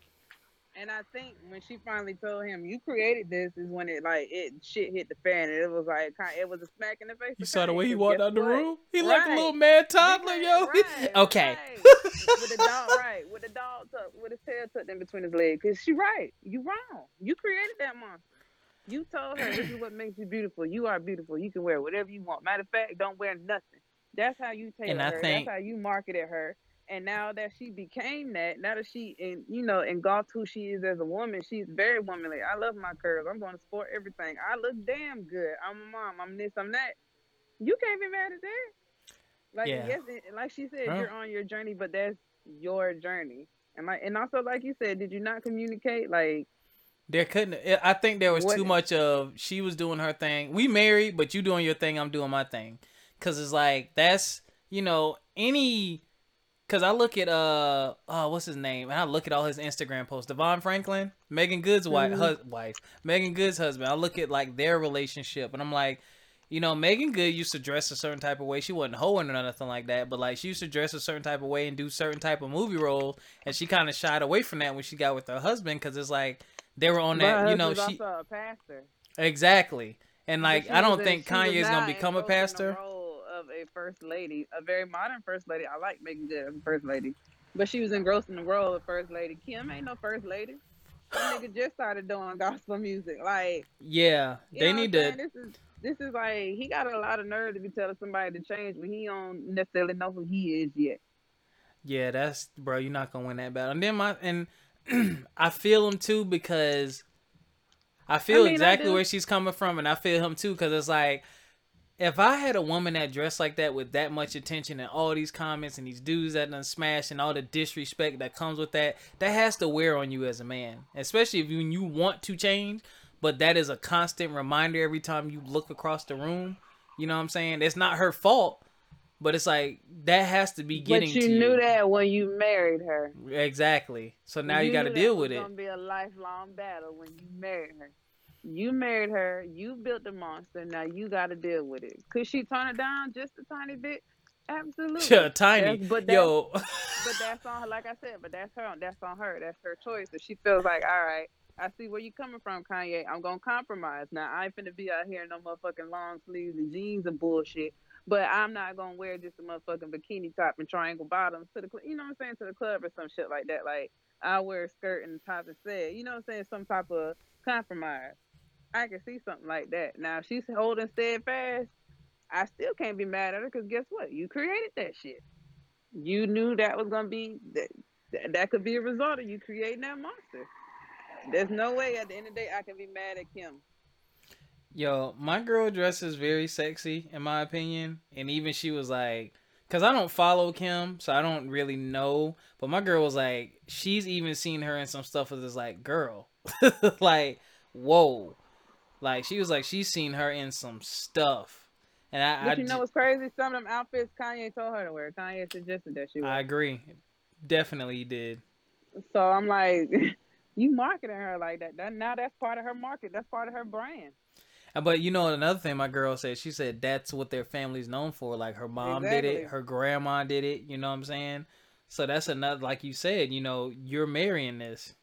S2: And I think when she finally told him, "You created this," is when it like it shit hit the fan, and it was like kind- it was a smack in the face.
S1: You saw the way he walked out the
S2: what?
S1: room? He looked like a little mad toddler, yo.
S2: right,
S1: okay.
S2: right. with the dog, right? With the dog tucked, with his tail tucked in between his legs. Cause she right. You wrong. You created that monster. You told her this is what makes you beautiful. You are beautiful. You can wear whatever you want. Matter of fact, don't wear nothing. That's how you take her.
S1: think-
S2: That's how you marketed her. And now that she became that, now that she and you know engulfed who she is as a woman, she's very womanly. I love my curls. I'm going to sport everything. I look damn good. I'm a mom. I'm this. I'm that. You can't be mad at that. Like
S1: Yeah.
S2: yes, it- like she said,
S1: Huh?
S2: you're on your journey, but that's your journey. And like, and also like you said, did you not communicate? Like,
S1: there couldn't. I think there was
S2: What-
S1: too much of she was doing her thing. We married, but you doing your thing. I'm doing my thing. Cause it's like that's you know any. Cause I look at uh oh what's his name and I look at all his Instagram posts. DeVon Franklin, Meagan Good's wife,
S2: Mhm.
S1: hus- wife, Meagan Good's husband. I look at like their relationship and I'm like, you know, Meagan Good used to dress a certain type of way. She wasn't hoeing or nothing like that, but like she used to dress a certain type of way and do certain type of movie roles, and she kind of shied away from that when she got with her husband because it's like they were on
S2: but
S1: that, you know, she
S2: also a pastor.
S1: exactly, and like I don't think Kanye's gonna become a
S2: engrossed in the
S1: pastor.
S2: Of a first lady, a very modern first lady. I like Meagan Good as a first lady, but she was engrossed in the role of first lady. Kim ain't no first lady. That nigga just started doing gospel music. Like
S1: Yeah, they need to.
S2: This is this is like he got a lot of nerve to be telling somebody to change when he don't necessarily know who he is yet.
S1: Yeah, that's bro. You're not gonna win that battle. And then my and I feel him too because I feel
S2: mean,
S1: exactly
S2: do.
S1: where she's coming from, and I feel him too because it's like if I had a woman that dressed like that with that much attention and all these comments and these dudes that done smash and all the disrespect that comes with that, that has to wear on you as a man, especially if you, when you want to change, but that is a constant reminder every time you look across the room. You know what I'm saying? It's not her fault, but it's like that has to be getting
S2: but you
S1: to
S2: knew
S1: you.
S2: that when you married her.
S1: Exactly. So now you, got to deal with it.
S2: It's gonna be a lifelong battle when you marry her. You married her. You built the monster. Now you got to deal with it. Could she turn it down just a tiny bit? Absolutely.
S1: Yeah, tiny.
S2: That's- but that's,
S1: Yo,
S2: but that's on her. Like I said, but that's her. That's on her. That's her choice. If she feels like, all right, I see where you coming from, Kanye. I'm gonna compromise. Now I ain't finna be out here in no motherfucking long sleeves and jeans and bullshit. But I'm not gonna wear just a motherfucking bikini top and triangle bottoms to the, cl- you know what I'm saying, to the club or some shit like that. Like I wear a skirt and top and said, you know what I'm saying, some type of compromise. I can see something like that. Now if she's holding steadfast. I still can't be mad at her because guess what? You created that shit. You knew that was gonna be that. That, could be a result of you creating that monster. There's no way at the end of the day I can be mad at Kim.
S1: yo, my girl dresses very sexy in my opinion, and even she was like, cause I don't follow Kim, so I don't really know. But my girl was like, she's even seen her in some stuff with this like girl, like whoa, like she was like she's seen her in some stuff, and I
S2: But
S1: I,
S2: you know what's crazy? Some of them outfits Kanye told her to wear. Kanye suggested that she wear.
S1: I agree, definitely did.
S2: So I'm like, you marketing her like that. That now that's part of her market. That's part of her brand.
S1: Uh, But you know another thing my girl said, she said that's what their family's known for. Like her mom did it, her grandma did it, you know what I'm saying? So that's another like you said, you know, you're marrying this.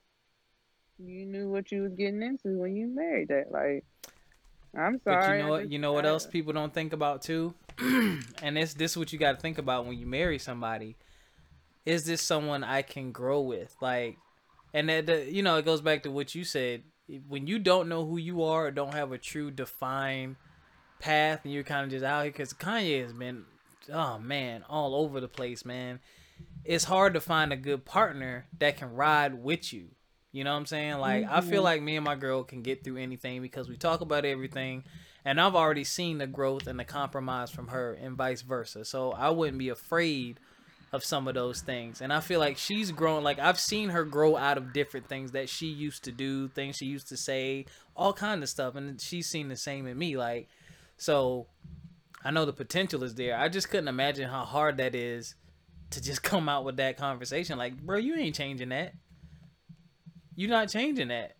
S2: You knew what you was getting into when you married that. Like, I'm
S1: But
S2: sorry.
S1: you know what you know what else people don't think about too? and this this is what you gotta think about when you marry somebody. Is this someone I can grow with? Like and that the, you know, it goes back to what you said. When you don't know who you are or don't have a true defined path and you're kind of just out here because Kanye has been, oh man, all over the place, man. It's hard to find a good partner that can ride with you. You know what I'm saying? Like I feel
S2: Mhm.
S1: like me and my girl can get through anything because we talk about everything, and I've already seen the growth and the compromise from her, and vice versa. So I wouldn't be afraid of some of those things. And I feel like she's grown. Like I've seen her grow out of different things that she used to do, things she used to say, all kind of stuff, and she's seen the same in me. Like so, I know the potential is there. I just couldn't imagine how hard that is to just come out with that conversation. Like, bro, you ain't changing that. You're not changing that.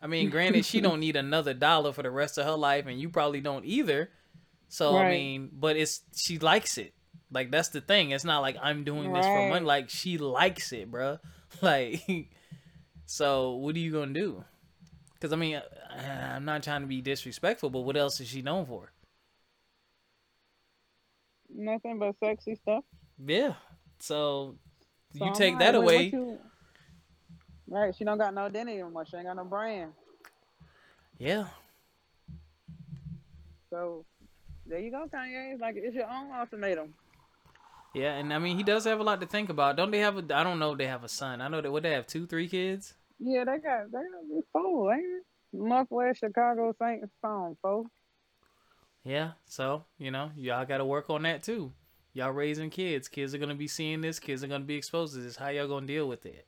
S1: I mean, granted, she don't need another dollar for the rest of her life, and you probably don't either. So I mean, but it's she likes it. Like that's the thing. It's not like I'm doing this for money. Like she likes it, bro. Like, so what are you gonna do? Because I mean, I- I'm not trying to be disrespectful, but what else is she known for?
S2: Nothing but sexy stuff.
S1: Yeah. So
S2: So
S1: you
S2: I'm
S1: take that away.
S2: you- Right, she don't got no identity anymore. She ain't got no brand.
S1: Yeah.
S2: So there you go, Kanye. It's like it's your own ultimatum.
S1: Yeah, and I mean he does have a lot to think about. Don't they have a? I don't know. if They have a son. I know that. What they have two, three kids.
S2: Yeah, they got they got four, ain't it? North West Chicago Saints phone, folks.
S1: Yeah. So you know y'all got to work on that too. Y'all raising kids. Kids are gonna be seeing this. Kids are gonna be exposed to this. How y'all gonna deal with it?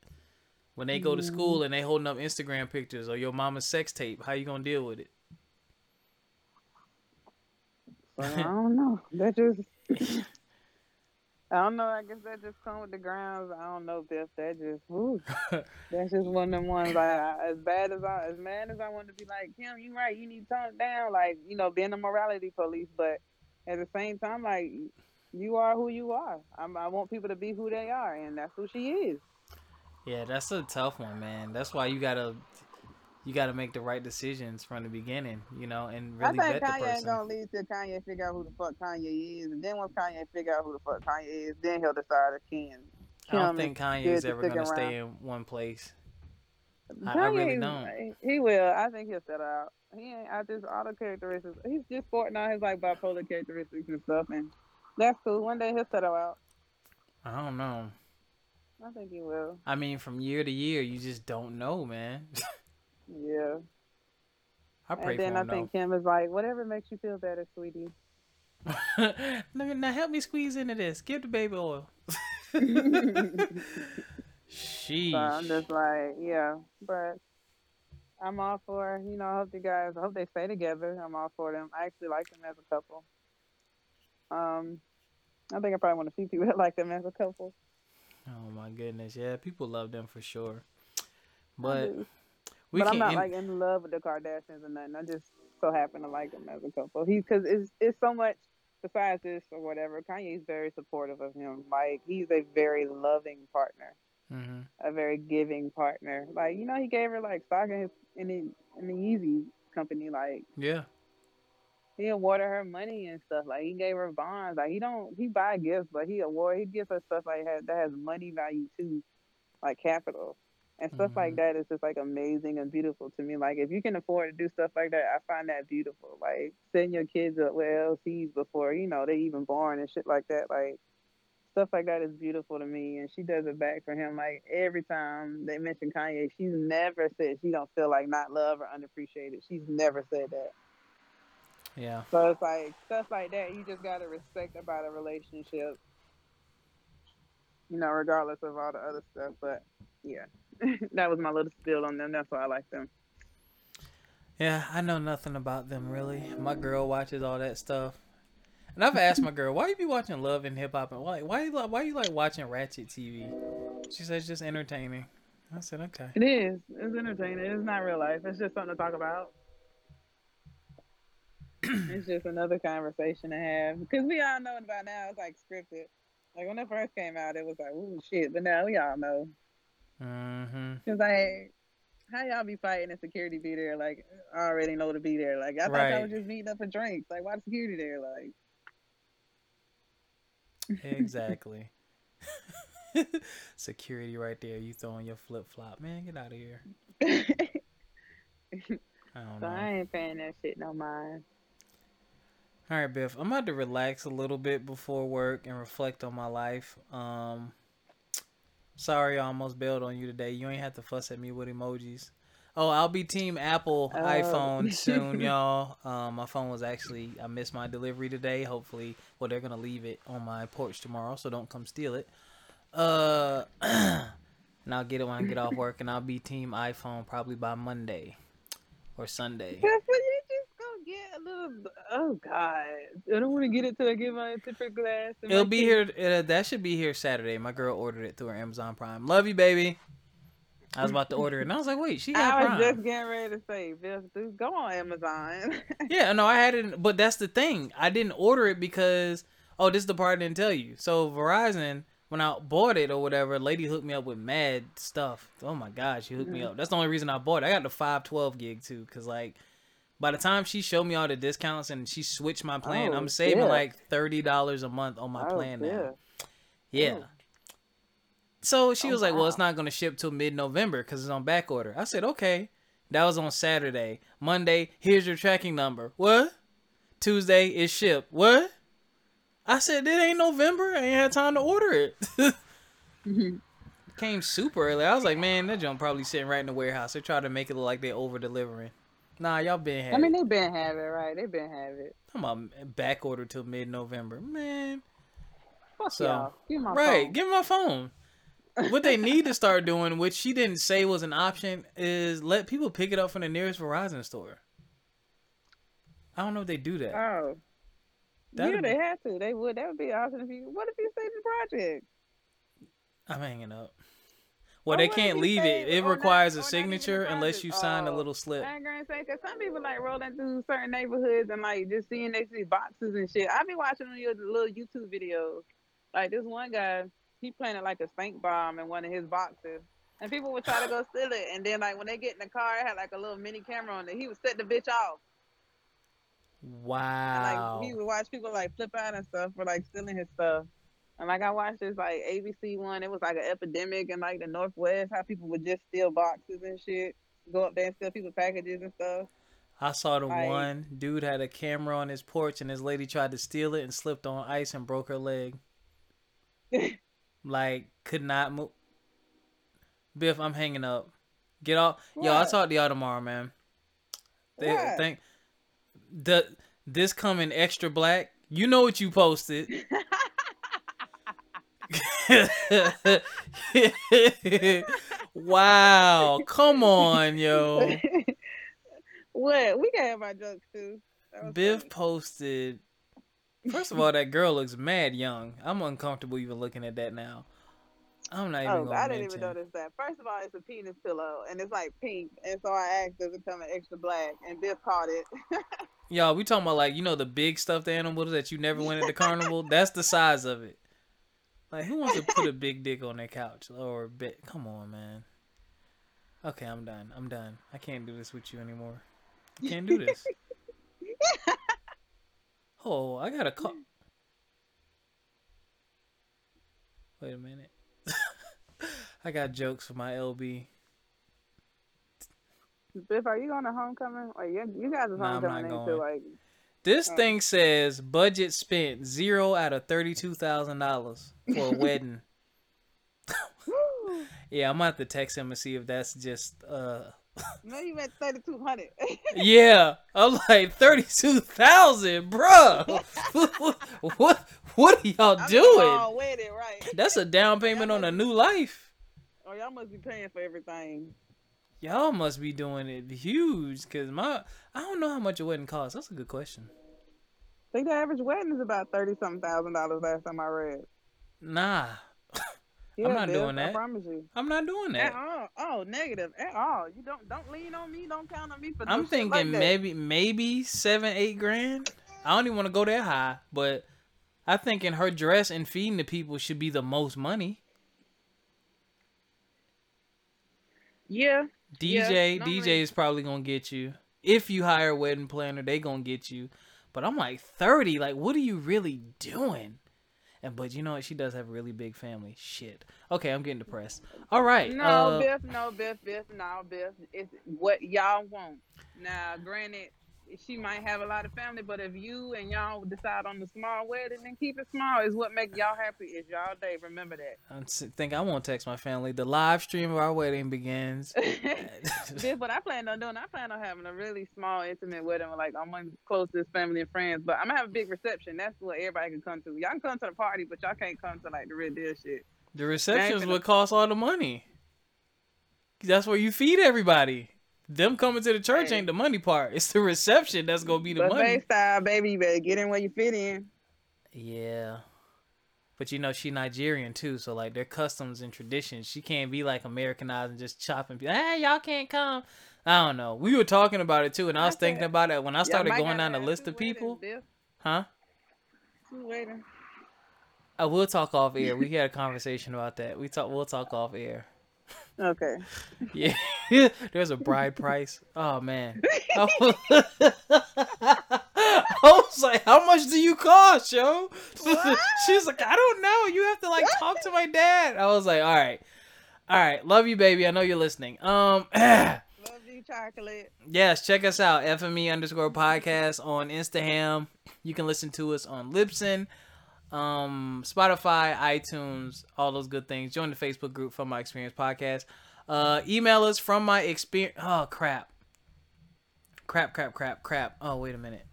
S1: When they go to school mm-hmm. and they holding up Instagram pictures or your mama's sex tape, how you gonna deal with it?
S2: I don't know. That just. I don't know. I guess that just come with the grounds. I don't know, Biff. That just, woo. that's just one of them ones. Like I, as bad as I, as mad as I want to be, like Kim, you right. You need to tone it down. Like you know, being a morality police, but at the same time, like you are who you are. I'm, I want people to be who they are, and that's who she is.
S1: Yeah, that's a tough one, man. That's why you gotta you gotta make the right decisions from the beginning, you know, and really
S2: I think
S1: vet the
S2: Kanye ain't
S1: person.
S2: gonna lead to Kanye figure out who the fuck Kanye is, and then once Kanye figure out who the fuck Kanye is, then he'll decide if Kim.
S1: I don't think Kanye is ever gonna stay in one place. I- I really
S2: Kanye,
S1: don't.
S2: He will. I think he'll settle out. He ain't. I just all the characteristics. He's just sporting out his like bipolar characteristics and stuff, and that's cool. One day he'll settle out.
S1: I don't know.
S2: I think he will.
S1: I mean, from year to year, you just don't know, man.
S2: Yeah.
S1: I pray
S2: and then
S1: for
S2: I think Kim is like, whatever makes you feel better, sweetie.
S1: now, now help me squeeze into this. Give the baby oil. Sheesh.
S2: So I'm just like, yeah, but I'm all for, you know, I hope the guys, I hope they stay together. I'm all for them. I actually like them as a couple. Um, I think I probably want to see people that like them as a couple.
S1: Oh my goodness, yeah, people love them for sure. But we
S2: but I'm not like in love with the Kardashians or nothing. I just so happen to like them as a couple. He's because it's it's so much besides this or whatever. Kanye's very supportive of him. Like he's a very loving partner.
S1: Mhm.
S2: a very giving partner. Like you know, he gave her like stock in his in the in the Yeezy company. Like
S1: yeah,
S2: he awarded her money and stuff. Like he gave her bonds. Like he don't he buy gifts, but he award he gives her stuff like has, that has money value too, like capital. And stuff like
S1: Mhm.
S2: that is just like amazing and beautiful to me. Like if you can afford to do stuff like that, I find that beautiful. Like setting your kids up with LCs before you know they even born and shit like that. Like stuff like that is beautiful to me, and she does it back for him. Like every time they mention Kanye, she's never said she don't feel like not loved or unappreciated. She's never said that.
S1: Yeah.
S2: So it's like stuff like that. You just gotta respect about a relationship, you know, regardless of all the other stuff. But yeah, that was my little spill on them. That's why I like them.
S1: Yeah, I know nothing about them really. My girl watches all that stuff. And I've asked my girl, why you be watching Love and Hip Hop and why why you like why you like watching Ratchet TV? She says just entertaining. I said okay.
S2: It is. It's entertaining. It's not real life. It's just something to talk about. it's just another conversation to have because we all know by now. It's like scripted. Like when it first came out, it was like, "Ooh, shit!" But now we all know.
S1: Mm-hmm.
S2: Cause like, how y'all be fighting and security be there? Like, I already know to be there. Like, I thought
S1: Right.
S2: y'all was just meeting up for drinks. Like, why the security there? Like,
S1: Exactly. Security right there. You throwing your flip flop, man. Get out of here. I don't
S2: so
S1: know.
S2: I ain't paying that shit no mind.
S1: All right, Biff. I'm about to relax a little bit before work and reflect on my life. Um, sorry, I almost bailed on you today. You ain't have to fuss at me with emojis. Oh, I'll be Team Apple
S2: Oh.
S1: iPhone soon, y'all. Um, my phone was actually I missed my delivery today. Hopefully, well, they're gonna leave it on my porch tomorrow, so don't come steal it. Uh, and I'll get it when I get off work, and I'll be Team iPhone probably by Monday or Sunday.
S2: But you just go Oh God, I don't want to get it till I get my tempered glass.
S1: It'll be here. Uh, that should be here Saturday. My girl ordered it through her Amazon Prime. Love you, baby. I was about to order it, and I was like, "Wait, she got
S2: I was
S1: Prime."
S2: just getting ready to say, dude, go on Amazon.
S1: Yeah, no, I had it, but that's the thing. I didn't order it because oh, this is the part I didn't tell you. So Verizon, when I bought it or whatever, a lady hooked me up with mad stuff. Oh my god, she hooked me up. That's the only reason I bought it. I got the five twelve gig too, cause like. By the time she showed me all the discounts and she switched my plan,
S2: Oh,
S1: I'm saving
S2: yeah.
S1: like thirty dollars a month on my
S2: Oh,
S1: plan now.
S2: yeah.
S1: Yeah.
S2: Oh.
S1: So she
S2: Oh,
S1: was like, "Well, it's not going to ship till mid-November because it's on back order." I said, "Okay." That was on Saturday. Monday, here's your tracking number. What? Tuesday is shipped. What? I said, "It ain't November. I ain't had time to order it." Mm-hmm. Came super early. I was like, "Man, that junk probably sitting right in the warehouse." They tried to make it look like they over delivering. Nah, y'all been had
S2: I mean, they been having right? They been have it.
S1: I'm on back order till mid-November. Man,
S2: Fuck
S1: So,
S2: y'all. Give my
S1: right,
S2: phone.
S1: give me my phone. What they need to start doing, which she didn't say was an option, is let people pick it up from the nearest Verizon store. I don't know if they do that.
S2: Oh.
S1: That'd
S2: yeah, they had to. They would. That would be awesome if you. What if you save the project?
S1: I'm hanging up. Well,
S2: Oh,
S1: they can't leave it. It requires a
S2: not even the
S1: signature unless you sign a
S2: Oh.
S1: little slip.
S2: I ain't gonna say because some people like rolling through certain neighborhoods and like just seeing they see boxes and shit. I be watching on your little YouTube videos. Like this one guy, he planted like a stink bomb in one of his boxes, and people would try to go steal it. And then like when they get in the car, it had like a little mini camera on it. He would set the bitch off, and
S1: Wow.
S2: like he would watch people like flip out and stuff for like stealing his stuff. And like I watched this like ABC one, it was like an epidemic in like the Northwest, how people would just steal boxes and shit, go up there and steal people's packages and stuff.
S1: I saw the
S2: like-
S1: one dude had a camera on his porch and his lady tried to steal it and slipped on ice and broke her leg. like could not move. Biff, I'm hanging up. Get off. Yo, I'll
S2: What?
S1: talk to y'all tomorrow, man. They uh,
S2: What?
S1: think the this coming extra black. You know what you posted. wow, come on, yo.
S2: what? We can have our jokes too.
S1: Biff
S2: funny.
S1: posted. First of all, that girl looks mad young. I'm uncomfortable even looking at that now. I'm not even
S2: Oh,
S1: gonna
S2: I didn't
S1: mention.
S2: even notice that. First of all, it's a penis pillow and it's like pink, and so I asked, "Does it come in extra black?" And Biff caught it.
S1: Y'all, we talking about like you know the big stuffed animals that you never went at the carnival. That's the size of it. Like who wants to put a big dick on their couch or bed? Come on, man. Okay, I'm done. I'm done. I can't do this with you anymore. I can't do this. oh, I got a call. Wait a minute. I got jokes for my LB.
S2: Biff, are you going to homecoming? Or you, you guys are
S1: Nah, I'm
S2: homecoming till
S1: going.
S2: like
S1: This
S2: Oh.
S1: thing says budget spent zero out of thirty-two thousand dollars for a wedding. Yeah, I'm gonna have to text him and see if that's just uh
S2: no, you meant thirty two hundred.
S1: Yeah. I'm like thirty-two thousand, bruh. what what are y'all doing?
S2: All wedding, right?
S1: That's a down payment on a new life.
S2: Oh, y'all must be paying for everything.
S1: Y'all must be doing it huge, cause my I don't know how much a wedding costs. That's a good question.
S2: I think the average wedding is about thirty something thousand dollars. Last time I read.
S1: Nah,
S2: Yeah,
S1: I'm
S2: not
S1: doing
S2: I
S1: that.
S2: promise you.
S1: I'm not doing that.
S2: At all. Oh, negative. At all. You don't don't lean on me. Don't count on me for.
S1: I'm thinking
S2: like
S1: maybe maybe seven, eight grand. I don't even want to go that high, but I think in her dress and feeding the people should be the most money.
S2: Yeah. Yeah,
S1: DJ
S2: no
S1: DJ is probably gonna get you. If you hire a wedding planner, they gonna get you. But I'm like thirty. Like, what are you really doing? And but you know what? She does have a really big family. Shit. Okay, I'm getting depressed. All right.
S2: No,
S1: uh,
S2: Biff. No, Biff. Biff. No, Biff. It's what y'all want. Now, granted, she might have a lot of family, but if you and y'all decide on the small wedding, then keep it small. Is what make y'all happy. Is y'all day. Remember that.
S1: I think I won't text my family. The live stream of our wedding begins.
S2: Biff, what I plan on doing, I plan on having a really small, intimate wedding with like I'm my closest family and friends. But I'm gonna have a big reception. That's what everybody can come to. Y'all can come to the party, but y'all can't come to like the real deal shit.
S1: The reception's what costs all the money. That's where you feed everybody. Them coming to the church ain't the money part. It's the reception that's gonna be the
S2: Buffet
S1: money.
S2: style, baby. You better get in where you fit in.
S1: Yeah. But you know she Nigerian too, so like their customs and traditions, she can't be like Americanized and just chopping people. Hey, y'all can't come. I don't know. We were talking about it too, and I was
S2: I
S1: thinking about it when I started going down the list of people.
S2: weddings,
S1: Huh?
S2: Two weddings.
S1: I uh, will talk off air. We had a conversation about that. We talk. We'll talk off air.
S2: Okay.
S1: Yeah, there's a bride price. Oh man, I was, I was like, "How much do you cost, yo?"
S2: What?
S1: She's like, "I don't know. You have to like talk to my dad." I was like, "All right, all right, love you, baby. I know you're listening." Um,
S2: Love you, chocolate.
S1: yes, check us out, FME underscore podcast on Instagram. You can listen to us on Libsyn, um, Spotify, iTunes, all those good things. Join the Facebook group from my experience podcast. Uh, email us from my experience. Oh crap, crap, crap, crap, crap. Oh wait a minute.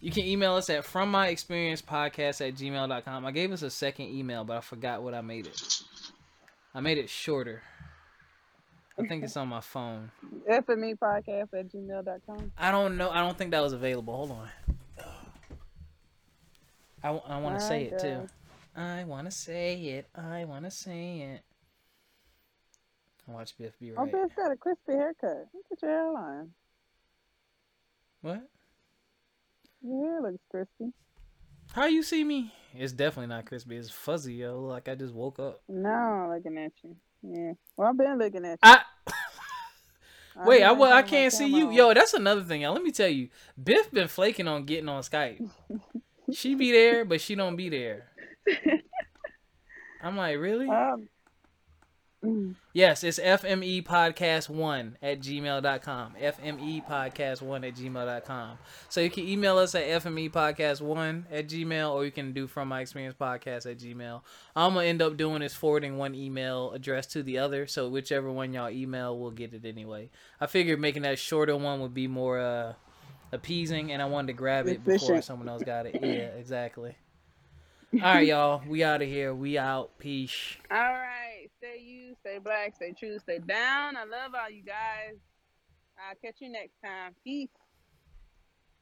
S1: You can email us at from my experience podcast at gmail.com. I gave us a second email, but I forgot what I made it. I made it shorter. I think it's on my phone.
S2: FME podcast at gmail.com.
S1: I don't know. I don't think that was available. Hold on. I, I want to say it too. I want to say it. I want to say it. Watch Biff be
S2: oh,
S1: right. Oh.
S2: Biff's got a crispy haircut. Look at your hairline.
S1: What?
S2: Your hair looks crispy.
S1: How you see me? It's definitely not crispy. It's fuzzy, yo. Like I just woke up.
S2: No, looking at you. Yeah. Well, I've been looking at you.
S1: I wait. I, well, I can't see you, yo. That's another thing. Y'all. Let me tell you, Biff been flaking on getting on Skype. she be there, but she don't be there. I'm like, really?
S2: Um, mm,
S1: Yes, it's FME Podcast 1 at gmail.com. FME Podcast 1 at gmail.com. So you can email us at FME Podcast 1 at gmail or you can do From My Experience Podcast at gmail. I'm going to end up doing is forwarding one email address to the other. So whichever one y'all email, we'll get it anyway. I figured making that shorter one would be more uh, appeasing and I wanted to grab it before someone else got it. Yeah, exactly. All right, y'all. We out of here. We out. Peace.
S2: all right. Stay you, stay black, stay true, stay down. I love all you guys. I'll catch you next time. Peace.